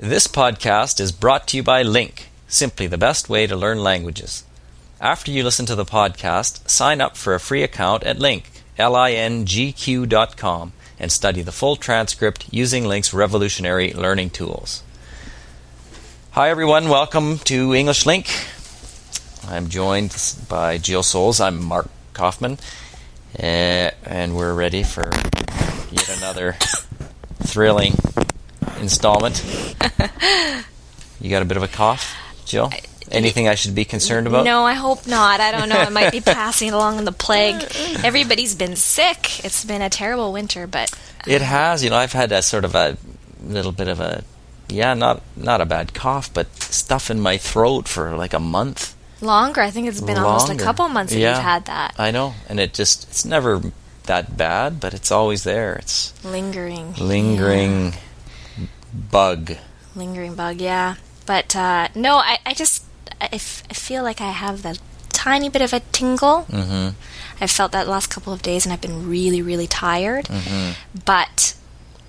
This podcast is brought to you by LingQ, simply the best way to learn languages. After you listen to the podcast, sign up for a free account at LingQ, L-I-N-G-Q dot com, and study the full transcript using LingQ's revolutionary learning tools. Hi everyone, welcome to English LingQ. I'm joined by Jill Souls. I'm Mark Kaufmann, uh, and we're ready for yet another thrilling installment. you got a bit of a cough, Jill? Anything I should be concerned about? No, I hope not. I don't know. It might be passing along the plague. Everybody's been sick. It's been a terrible winter, but uh, It has. You know, I've had a sort of a little bit of a yeah, not not a bad cough, but stuff in my throat for like a month. longer. I think it's been almost a couple months that Yeah. you've had that I know, and it just it's never that bad, but it's always there. It's lingering, lingering bug. Lingering bug. Yeah, but uh, no, I, I just I, f- I feel like I have that tiny bit of a tingle. hmm I've felt that the last couple of days, and I've been really, really tired. hmm But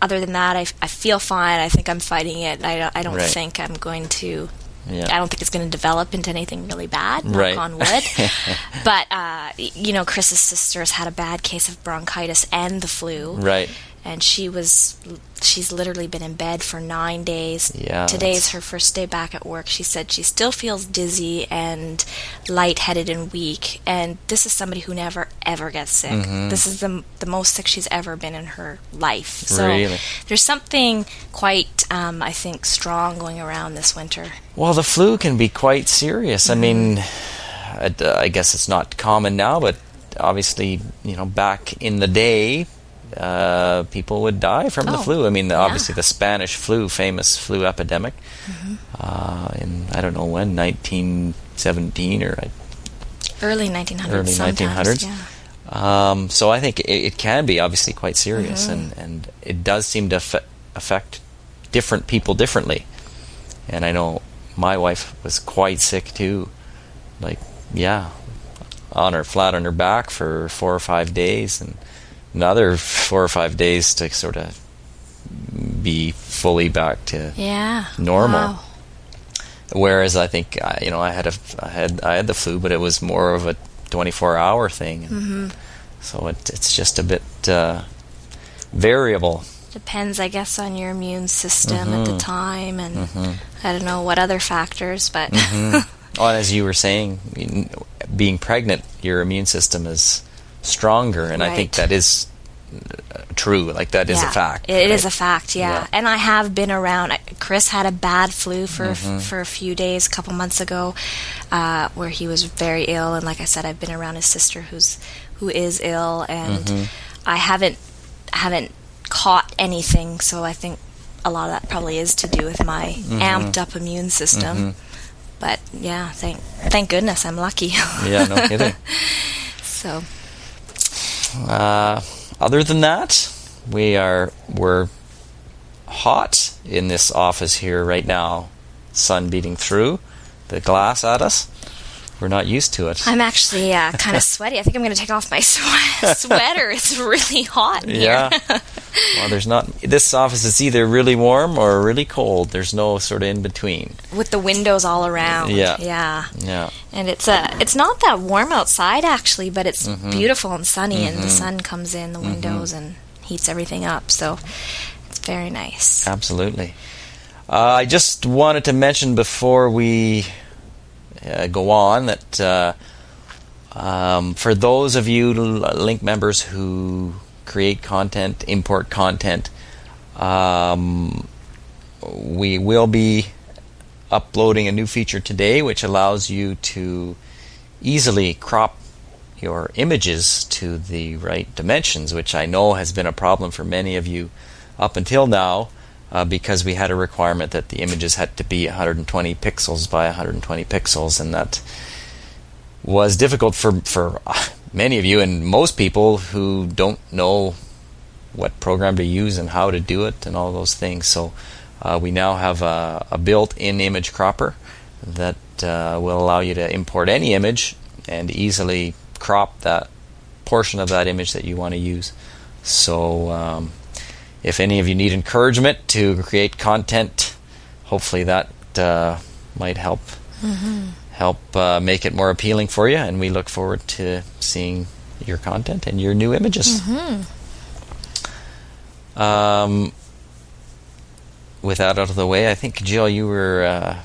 other than that, I, I feel fine. I think I'm fighting it. I don't, I don't Right. think I'm going to. Yeah. I don't think it's going to develop into anything really bad. Knock Right. on wood. but uh, you know, Chris's sister has had a bad case of bronchitis and the flu, Right. And she was she's literally been in bed for nine days. Yeah, Today's her first day back at work. She said she still feels dizzy and lightheaded and weak. And this is somebody who never ever gets sick. Mhm. This is the the most sick she's ever been in her life. So Really? there's something quite, um, I think, strong going around this winter. Well, the flu can be quite serious. I mean, I, I guess it's not common now, but obviously, you know, back in the day, uh, people would die from the Oh, flu. I mean, yeah. obviously, the Spanish flu, famous flu epidemic, Mm-hmm. uh, in I don't know when, 1917 or I Early 1900s. Early 1900s? Yeah. Um, so I think it, it can be obviously quite serious, Mm-hmm. and, and it does seem to affe- affect different people differently. And I know my wife was quite sick too, like yeah, on her flat on her back for four or five days, and another four or five days to sort of be fully back to Yeah. Normal. Wow. Whereas I think you know I had a I had I had the flu, but it was more of a 24 hour thing, and hmm so it, it's just a bit uh, variable. Depends, I guess, on your immune system at the Mhm. time, and Mhm. I don't know what other factors, but Mhm. Well, as you were saying, being pregnant, your immune system is stronger, and I think that is uh, true. Like that is yeah, a fact. It is right? a fact, yeah. Yeah. And I have been around. Chris had a bad flu for Mhm. for a few days, a couple months ago, uh, where he was very ill. And like I said, I've been around his sister, who's who is ill, and Mhm. I haven't haven't caught anything. So I think a lot of that probably is to do with my Mm-hmm. amped up immune system. Mhm. But yeah, thank thank goodness I'm lucky. Yeah, no kidding. so Uh, other than that, we are we're hot in this office here right now. Sun beating through the glass at us. We're not used to it. I'm actually uh, kind of sweaty. I think I'm going to take off my swe- sweater. It's really hot in Yeah. well, there's not this office. is either really warm or really cold. There's no sort of in between. With the windows all around. Yeah. Yeah. Yeah. And it's uh, it's not that warm outside actually, but it's Mhm. beautiful and sunny, and Mhm. the sun comes in the windows and heats everything up. So it's very nice. Absolutely. Uh, I just wanted to mention before we uh, go on that uh, um, for those of you LingQ members who create content, import content, um, we will be uploading a new feature today which allows you to easily crop your images to the right dimensions, which I know has been a problem for many of you up until now uh, because we had a requirement that the images had to be 120 pixels by 120 pixels, and that was difficult for, for many of you and most people who don't know what program to use and how to do it and all those things. So uh, we now have a, a built-in image cropper that uh, will allow you to import any image and easily crop that portion of that image that you want to use. So um, if any of you need encouragement to create content hopefully that uh, might help help uh, make it more appealing for you. And we look forward to seeing your content and your new images. Um, with that out of the way, I think Jill, you were uh,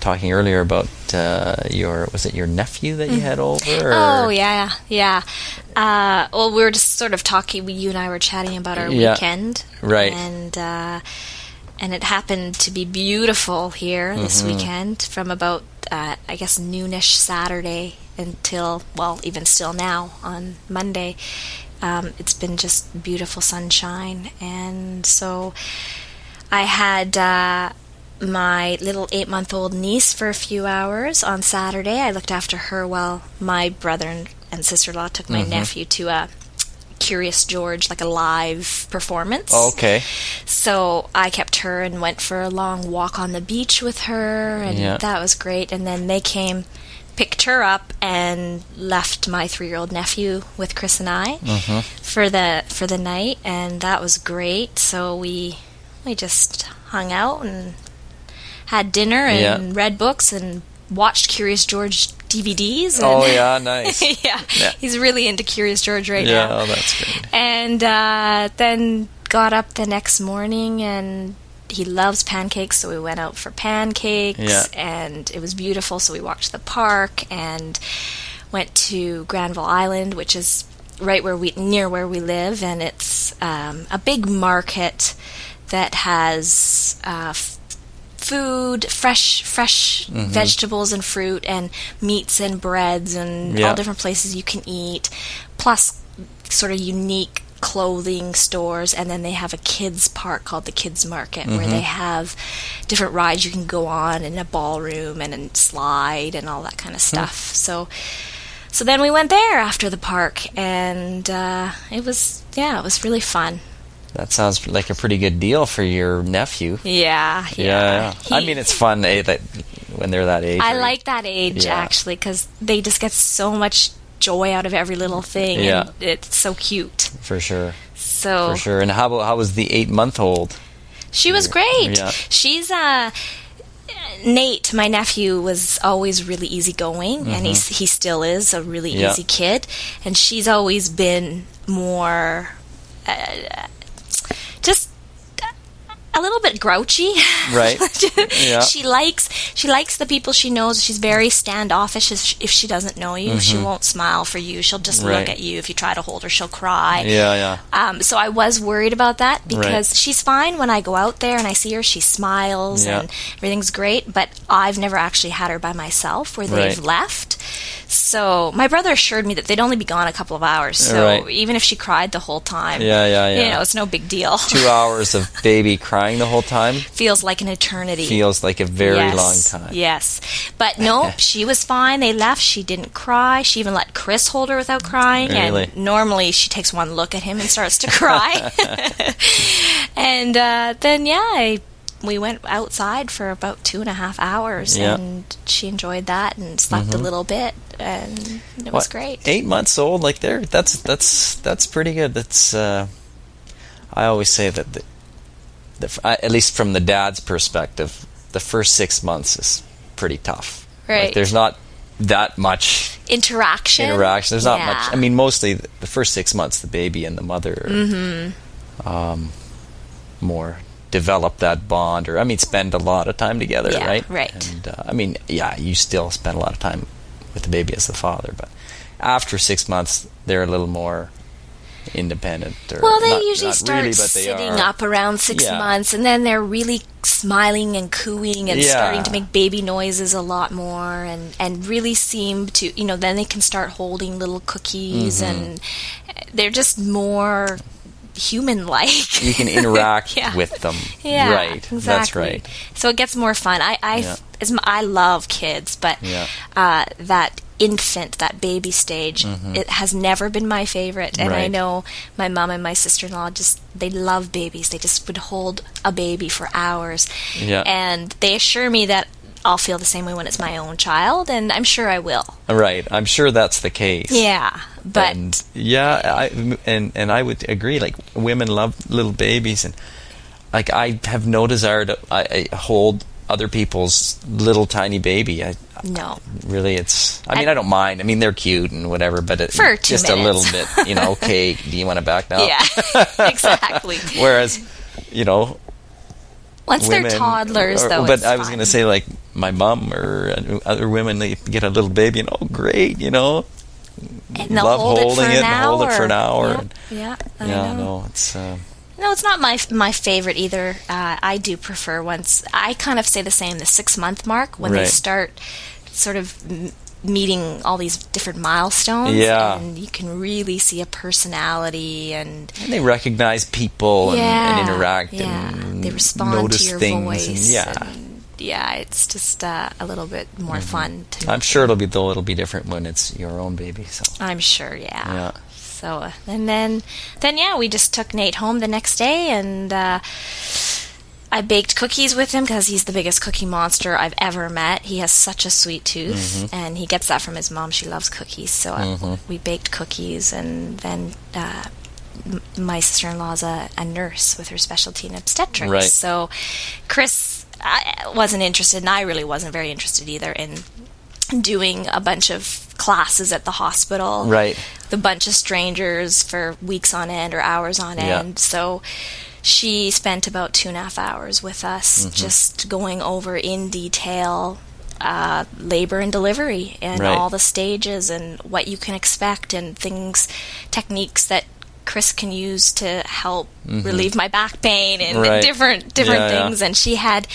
talking earlier about uh, your was it your nephew that you had over? Or? Oh yeah, yeah. Uh, well, we were just sort of talking. We, you and I were chatting about our Yeah. weekend, Right. And uh, and it happened to be beautiful here this Mm-hmm. weekend, from about uh, I guess noonish Saturday until well, even still now on Monday. Um, it's been just beautiful sunshine, and so I had uh, my little eight month old niece for a few hours on Saturday. I looked after her while my brother and, and sister in law took my nephew to a Curious George, like a live performance. Okay. So I kept her and went for a long walk on the beach with her, and Yeah. that was great. And then they came, picked her up, and left my three-year-old nephew with Chris and I Mm-hmm. for the for the night, and that was great. So we we just hung out and had dinner and Yeah. read books and watched Curious George DVDs. And Oh yeah, nice. yeah, Yeah. he's really into Curious George right yeah, now oh, that's great. and uh, then got up the next morning and he loves pancakes so we went out for pancakes Yeah. and it was beautiful so we walked to the park and went to granville island which is right where we near where we live and it's um, a big market that has uh, food fresh fresh Mm-hmm. vegetables and fruit and meats and breads and Yeah. all different places you can eat plus sort of unique clothing stores. And then they have a kids park called the kids market where they have different rides you can go on and a ballroom and a slide and all that kind of stuff. So so then we went there after the park and uh, it was yeah it was really fun That sounds like a pretty good deal for your nephew. yeah Yeah, yeah. I mean, it's fun eh, that when they're that age. I right? like that age Yeah. actually because they just get so much joy out of every little thing Yeah. and it's so cute for sure, so for sure. And how about how was the eight month old? She was great. Yeah. She's uh Nate, my nephew, was always really easygoing, and he's he still is a really Mm-hmm. Yeah. easy kid. And she's always been more, uh, just a little bit grouchy. Right. Yeah. She likes she likes the people she knows. She's very standoffish if she, if she doesn't know you. She won't smile for you. She'll just Mm-hmm. Right. look at you. If you try to hold her, she'll cry. Yeah, yeah. Um, so I was worried about that because Right. she's fine when I go out there and I see her. She smiles Yeah. and everything's great. But I've never actually had her by myself where they've Right. left. So my brother assured me that they'd only be gone a couple of hours. So Right. even if she cried the whole time, Yeah, yeah, yeah. you know, it's no big deal. Two hours of baby crying the whole time Feels like an eternity. feels like a very Yes, long time. Yes. But no, she was fine. They left. She didn't cry. She even let Chris hold her without crying. Really? And normally she takes one look at him and starts to cry. and uh, then, yeah, I, we went outside for about two and a half hours. Yeah. And she enjoyed that and slept a little bit. And it was What, great. Eight months old, like there. That's that's that's pretty good. That's. Uh, I always say that the, the at least from the dad's perspective, the first six months is pretty tough. Like, Right. there's not that much Interaction. interaction. There's not Yeah. much. I mean, mostly the, the first six months, the baby and the mother, are, Mm-hmm. um, more develop that bond, or I mean, spend a lot of time together, Yeah, right? right. And uh, I mean, yeah, you still spend a lot of time with the baby as the father, but after six months, they're a little more independent. Or Well, they not- usually not start really, sitting up around six Yeah. months, and then they're really smiling and cooing and Yeah. starting to make baby noises a lot more, and and really seem to, you know, then they can start holding little cookies, Mm-hmm. and they're just more human-like. You can interact Yeah. with them, Yeah, right? Exactly. That's right. So it gets more fun. I I, Yeah. I love kids, but Yeah. uh, that infant, that baby stage, it has never been my favorite. And I Mm-hmm. Know my mom and my sister in law just they love babies. They just would hold a baby for hours, Yeah. and they assure me that. I'll feel the same way when it's my own child, and I'm sure I will. Right. I'm sure that's the case. Yeah, but and yeah, I, and and I would agree. Like women love little babies, and like I have no desire to I, I hold other people's little tiny baby. I No. really it's I mean I- I, don't mind. I mean they're cute and whatever, but it, For just a little bit, you know, okay, do you want to back now? Yeah, exactly. Whereas, you know, Once women they're toddlers, or- though. But I was going to say like my mom or other women they get a little baby and oh great, you know. and they'll love hold holding it, for it an and hold it for an hour Yeah, and- yeah, I yeah, know. no, it's uh, No, it's not my my favorite either. Uh, I do prefer once. I kind of say the same. The six month mark when they start sort of m- meeting all these different milestones. Yeah. and you can really see a personality and and they recognize people and, yeah, and interact yeah. and they respond notice to your things voice. and yeah. Yeah, it's just uh, a little bit more fun. To, I'm sure it'll be though it'll be different when it's your own baby. So I'm sure, yeah. Yeah. So uh, and then then yeah, we just took Nate home the next day and uh, I baked cookies with him because he's the biggest cookie monster I've ever met. He has such a sweet tooth, Mm-hmm. and he gets that from his mom. She loves cookies, so uh, we baked cookies, and then. Uh, m- my sister-in-law's a, a nurse with her specialty in obstetrics, Right. so Chris I wasn't interested, and I really wasn't very interested either in doing a bunch of classes at the hospital Right. the bunch of strangers for weeks on end or hours on Yeah. end. So she spent about two and a half hours with us, Mm-hmm. just going over in detail uh, labor and delivery and Right. all the stages and what you can expect and things, techniques that. Chris can use to help relieve my back pain and Mm-hmm. Right. different different Yeah, yeah. things and she had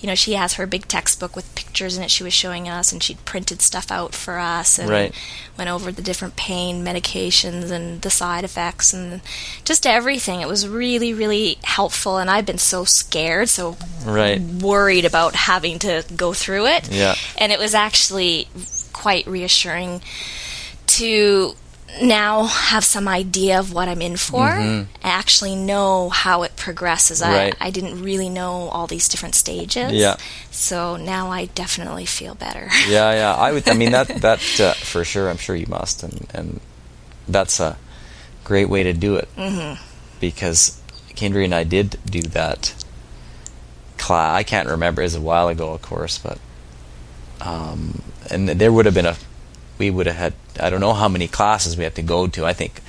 you know she has her big textbook with pictures in it she was showing us and she'd printed stuff out for us and Right. went over the different pain medications and the side effects and just everything it was really really helpful and i've been so scared so right, worried about having to go through it Yeah. and it was actually quite reassuring to now have some idea of what I'm in for, i actually know how it progresses. Mm-hmm. Right. I, I didn't really know all these different stages. Yeah. So now I definitely feel better. yeah, yeah. I would. I mean that that uh, for sure. I'm sure you must, and and that's a great way to do it mm-hmm. because Kendry and I did do that class. I can't remember. It was a while ago, of course, but um, and there would have been a. We would have had. I don't know how many classes we had to go to. I think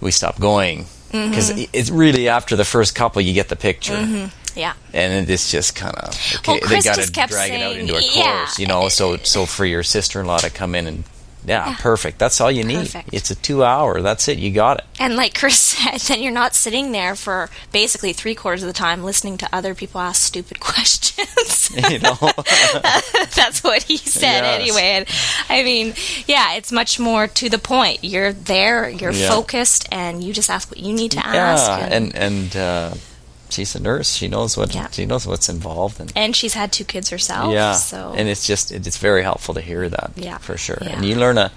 we stopped going because it's really after the first couple you get the picture yeah. and it's just kind of okay. Well, they got to drag it out into a course, yeah. you know. So so for your sister in law to come in and yeah, Yeah. perfect. That's all you need. Perfect. It's a two hour. That's it. You got it. And like Chris said, then you're not sitting there for basically three quarters of the time listening to other people ask stupid questions. You know. That's what he said Yes. anyway. And I mean, yeah, it's much more to the point. You're there, you're Yeah. focused, and you just ask what you need to ask. yeah, and and uh, she's a nurse. She knows what Yeah. she knows what's involved, and and she's had two kids herself. yeah, So and it's just it's very helpful to hear that. Yeah. for sure. Yeah. And you learn a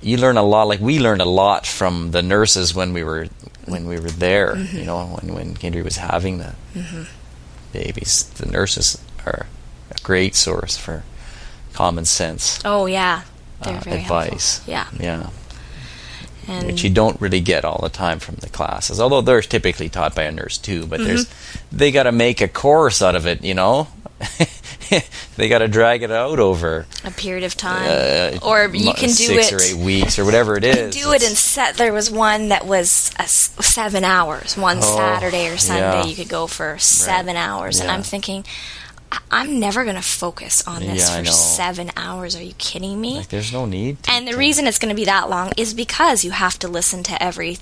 you learn a lot. Like we learned a lot from the nurses when we were when we were there. Mm-hmm. You know, when when Kendry was having the babies, the nurses are a great source for common sense oh yeah, they're uh, very advice. helpful. Yeah, Yeah, and which you don't really get all the time from the classes. Although they're typically taught by a nurse too, but there's Mm-hmm. they got to make a course out of it. You know, they got to drag it out over a period of time, uh, or you can do six it. or eight weeks or whatever it you can do it in set. There was one that was a seven hours. One Oh, Saturday or Sunday, yeah. you could go for seven hours, and I'm thinking, I- I'm never going to focus on this Yeah, for seven hours. Are you kidding me? like, there's no need. To, And the reason it's going to be that long is because you have to listen to everything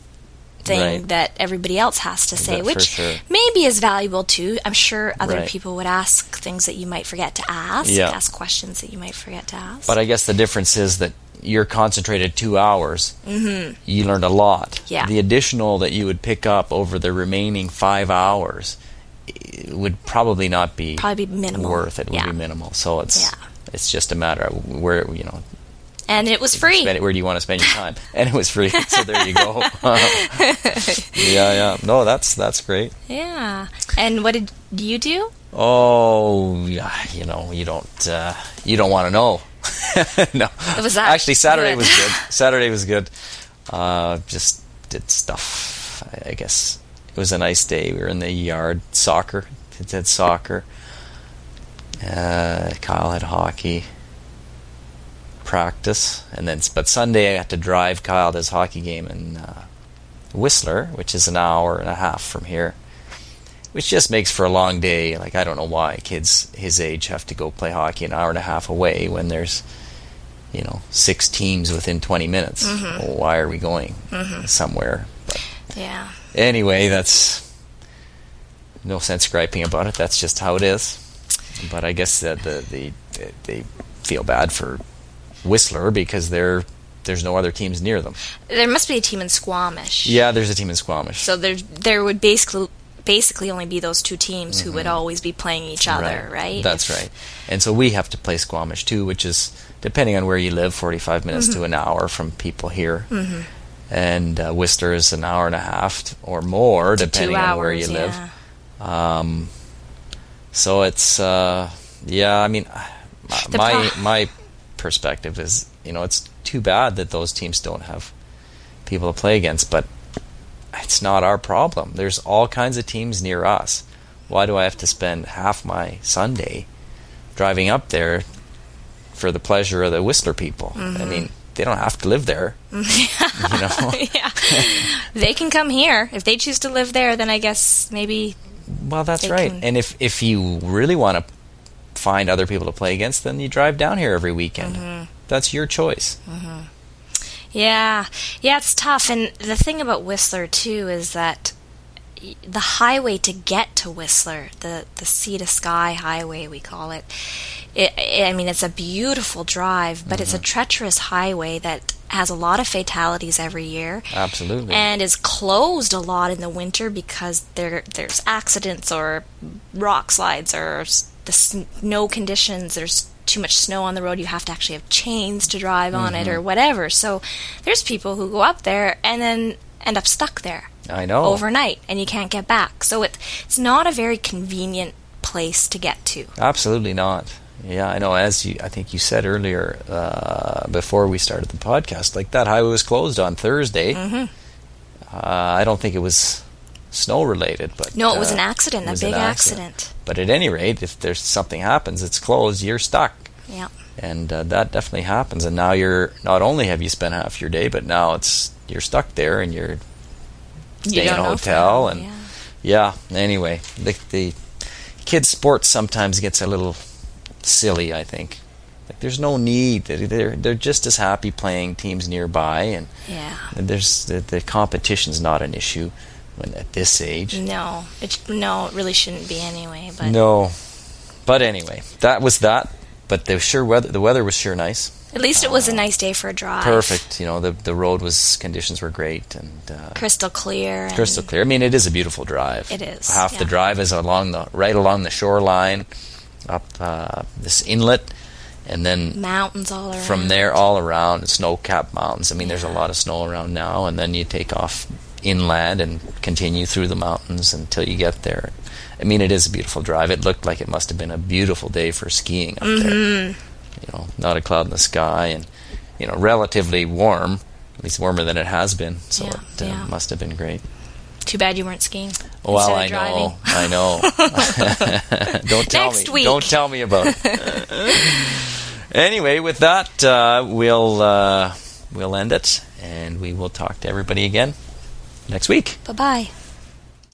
Right. that everybody else has to say, for which sure. maybe is valuable too. I'm sure other Right. people would ask things that you might forget to ask, Yeah. ask questions that you might forget to ask. But I guess the difference is that you're concentrated two hours. Mm-hmm. You learned a lot. Yeah. The additional that you would pick up over the remaining five hours would probably not be Probably be minimal. worth it. Would Yeah. be minimal. So it's Yeah. it's just a matter of where you know and it was free. it, where do you want to spend your time, and it was free. so there you go. yeah, yeah. No, that's that's great. Yeah. And what did you do? Oh, yeah. You know, you don't uh, you don't want to know. no. It was that Actually, Saturday good. was good. Saturday was good. Uh, just did stuff. I guess it was a nice day. We were in the yard, soccer, kids had soccer. Uh, Kyle had hockey practice, and then but Sunday I had to drive Kyle to his hockey game in uh, Whistler, which is an hour and a half from here, which just makes for a long day. Like I don't know why kids his age have to go play hockey an hour and a half away when there's you know six teams within 20 minutes. Well, why are we going somewhere? But Yeah. Anyway, that's no sense griping about it. That's just how it is. But I guess that the, the they feel bad for Whistler because they're there's no other teams near them. There must be a team in Squamish. Yeah, there's a team in Squamish. So there there would basically basically only be those two teams who would always be playing each other, right? Mm-hmm. That's If- right. And so we have to play Squamish too, which is depending on where you live, 45 minutes Mm-hmm. to an hour from people here. And uh, Whistler is an hour and a half t- or more, depending two on where you live. yeah. Um, so it's uh, yeah. I mean, The my pro- my perspective is you know it's too bad that those teams don't have people to play against, but it's not our problem. There's all kinds of teams near us. Why do I have to spend half my Sunday driving up there for the pleasure of the Whistler people? Mm-hmm. I mean, they don't have to live there. you know. yeah. they can come here if they choose to live there. Then I guess maybe Well, that's right. can- And if if you really want to find other people to play against, then you drive down here every weekend. Mm-hmm. That's your choice. Yeah, yeah, it's tough. And the thing about Whistler too is that the highway to get to Whistler, the the sea to sky highway we call it, it, I mean, it's a beautiful drive, but it's a mm-hmm. treacherous highway that has a lot of fatalities every year. Absolutely. And is closed a lot in the winter because there there's accidents or rock slides or the snow conditions. There's too much snow on the road. You have to actually have chains to drive on it or mm-hmm. whatever. So there's people who go up there and then end up stuck there I know. overnight and you can't get back. So it, it's not a very convenient place to get to. Absolutely not. Yeah, I know. As you, I think you said earlier uh, before we started the podcast, like that highway was closed on Thursday. Mm-hmm. Uh, I don't think it was snow related, but No, it was uh, an accident, it a big an accident. But at any rate, if there's something happens, it's closed. You're stuck. Yeah. and uh, that definitely happens. And now you're not only have you spent half your day, but now it's you're stuck there, and you're Staying in a hotel, and yeah. yeah. Anyway, the, the kids' sports sometimes gets a little silly. I think like there's no need. They're they're, just as happy playing teams nearby, and, Yeah. there's the, the competition's not an issue when at this age. No, it no, it really shouldn't be anyway. But No, but anyway, that was that. But the sure weather, the weather was sure nice. At least it was a nice day for a drive. perfect. You know, the the road was conditions were great and uh, crystal clear. Crystal clear. I mean, it is a beautiful drive. It is, Half the drive is along the right along the shoreline, up uh, this inlet, and then Mountains all around. from there all around snow-capped mountains. I mean, there's a lot of snow around now, and then you take off inland and continue through the mountains until you get there. I mean, it is a beautiful drive. It looked like it must have been a beautiful day for skiing up there. You know, not a cloud in the sky, and you know, relatively warm, at least warmer than it has been. So Yeah, it uh, yeah. must have been great. Too bad you weren't skiing. Well, I driving. know, I know. Don't tell Next me. week. Don't tell me about it. anyway, with that, uh, we'll uh, we'll end it, and we will talk to everybody again next week. Bye bye.